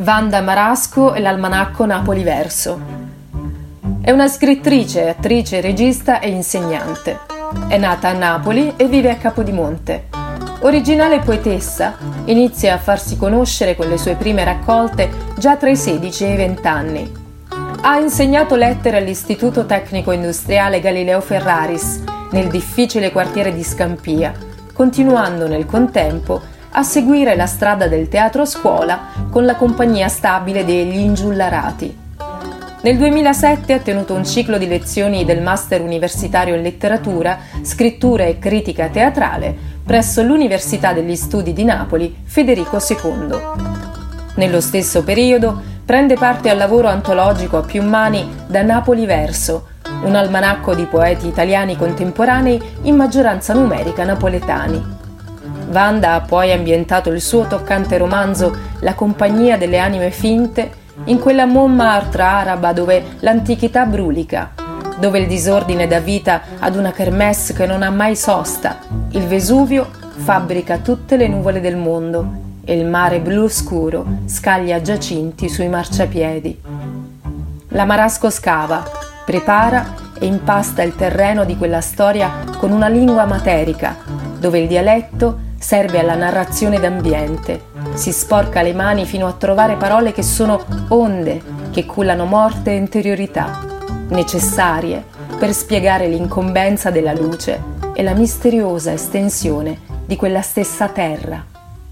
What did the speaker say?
Vanda Marasco e l'Almanacco Napoli Verso. È una scrittrice, attrice, regista e insegnante. È nata a Napoli e vive a Capodimonte. Originale poetessa, inizia a farsi conoscere con le sue prime raccolte già tra i 16 e i 20 anni. Ha insegnato lettere all'Istituto Tecnico Industriale Galileo Ferraris, nel difficile quartiere di Scampia, continuando nel contempo a seguire la strada del teatro scuola con la compagnia stabile degli Ingiullarati. Nel 2007 ha tenuto un ciclo di lezioni del Master Universitario in Letteratura, Scrittura e Critica Teatrale presso l'Università degli Studi di Napoli Federico II. Nello stesso periodo prende parte al lavoro antologico a più mani da Napoli Verso, un almanacco di poeti italiani contemporanei in maggioranza numerica napoletani. Vanda ha poi ambientato il suo toccante romanzo La compagnia delle anime finte in quella Montmartre araba dove l'antichità brulica, dove il disordine dà vita ad una kermesse che non ha mai sosta, il Vesuvio fabbrica tutte le nuvole del mondo e il mare blu scuro scaglia giacinti sui marciapiedi. La Marasco scava, prepara e impasta il terreno di quella storia con una lingua materica, dove il dialetto serve alla narrazione d'ambiente, si sporca le mani fino a trovare parole che sono onde, che cullano morte e interiorità, necessarie per spiegare l'incombenza della luce e la misteriosa estensione di quella stessa terra.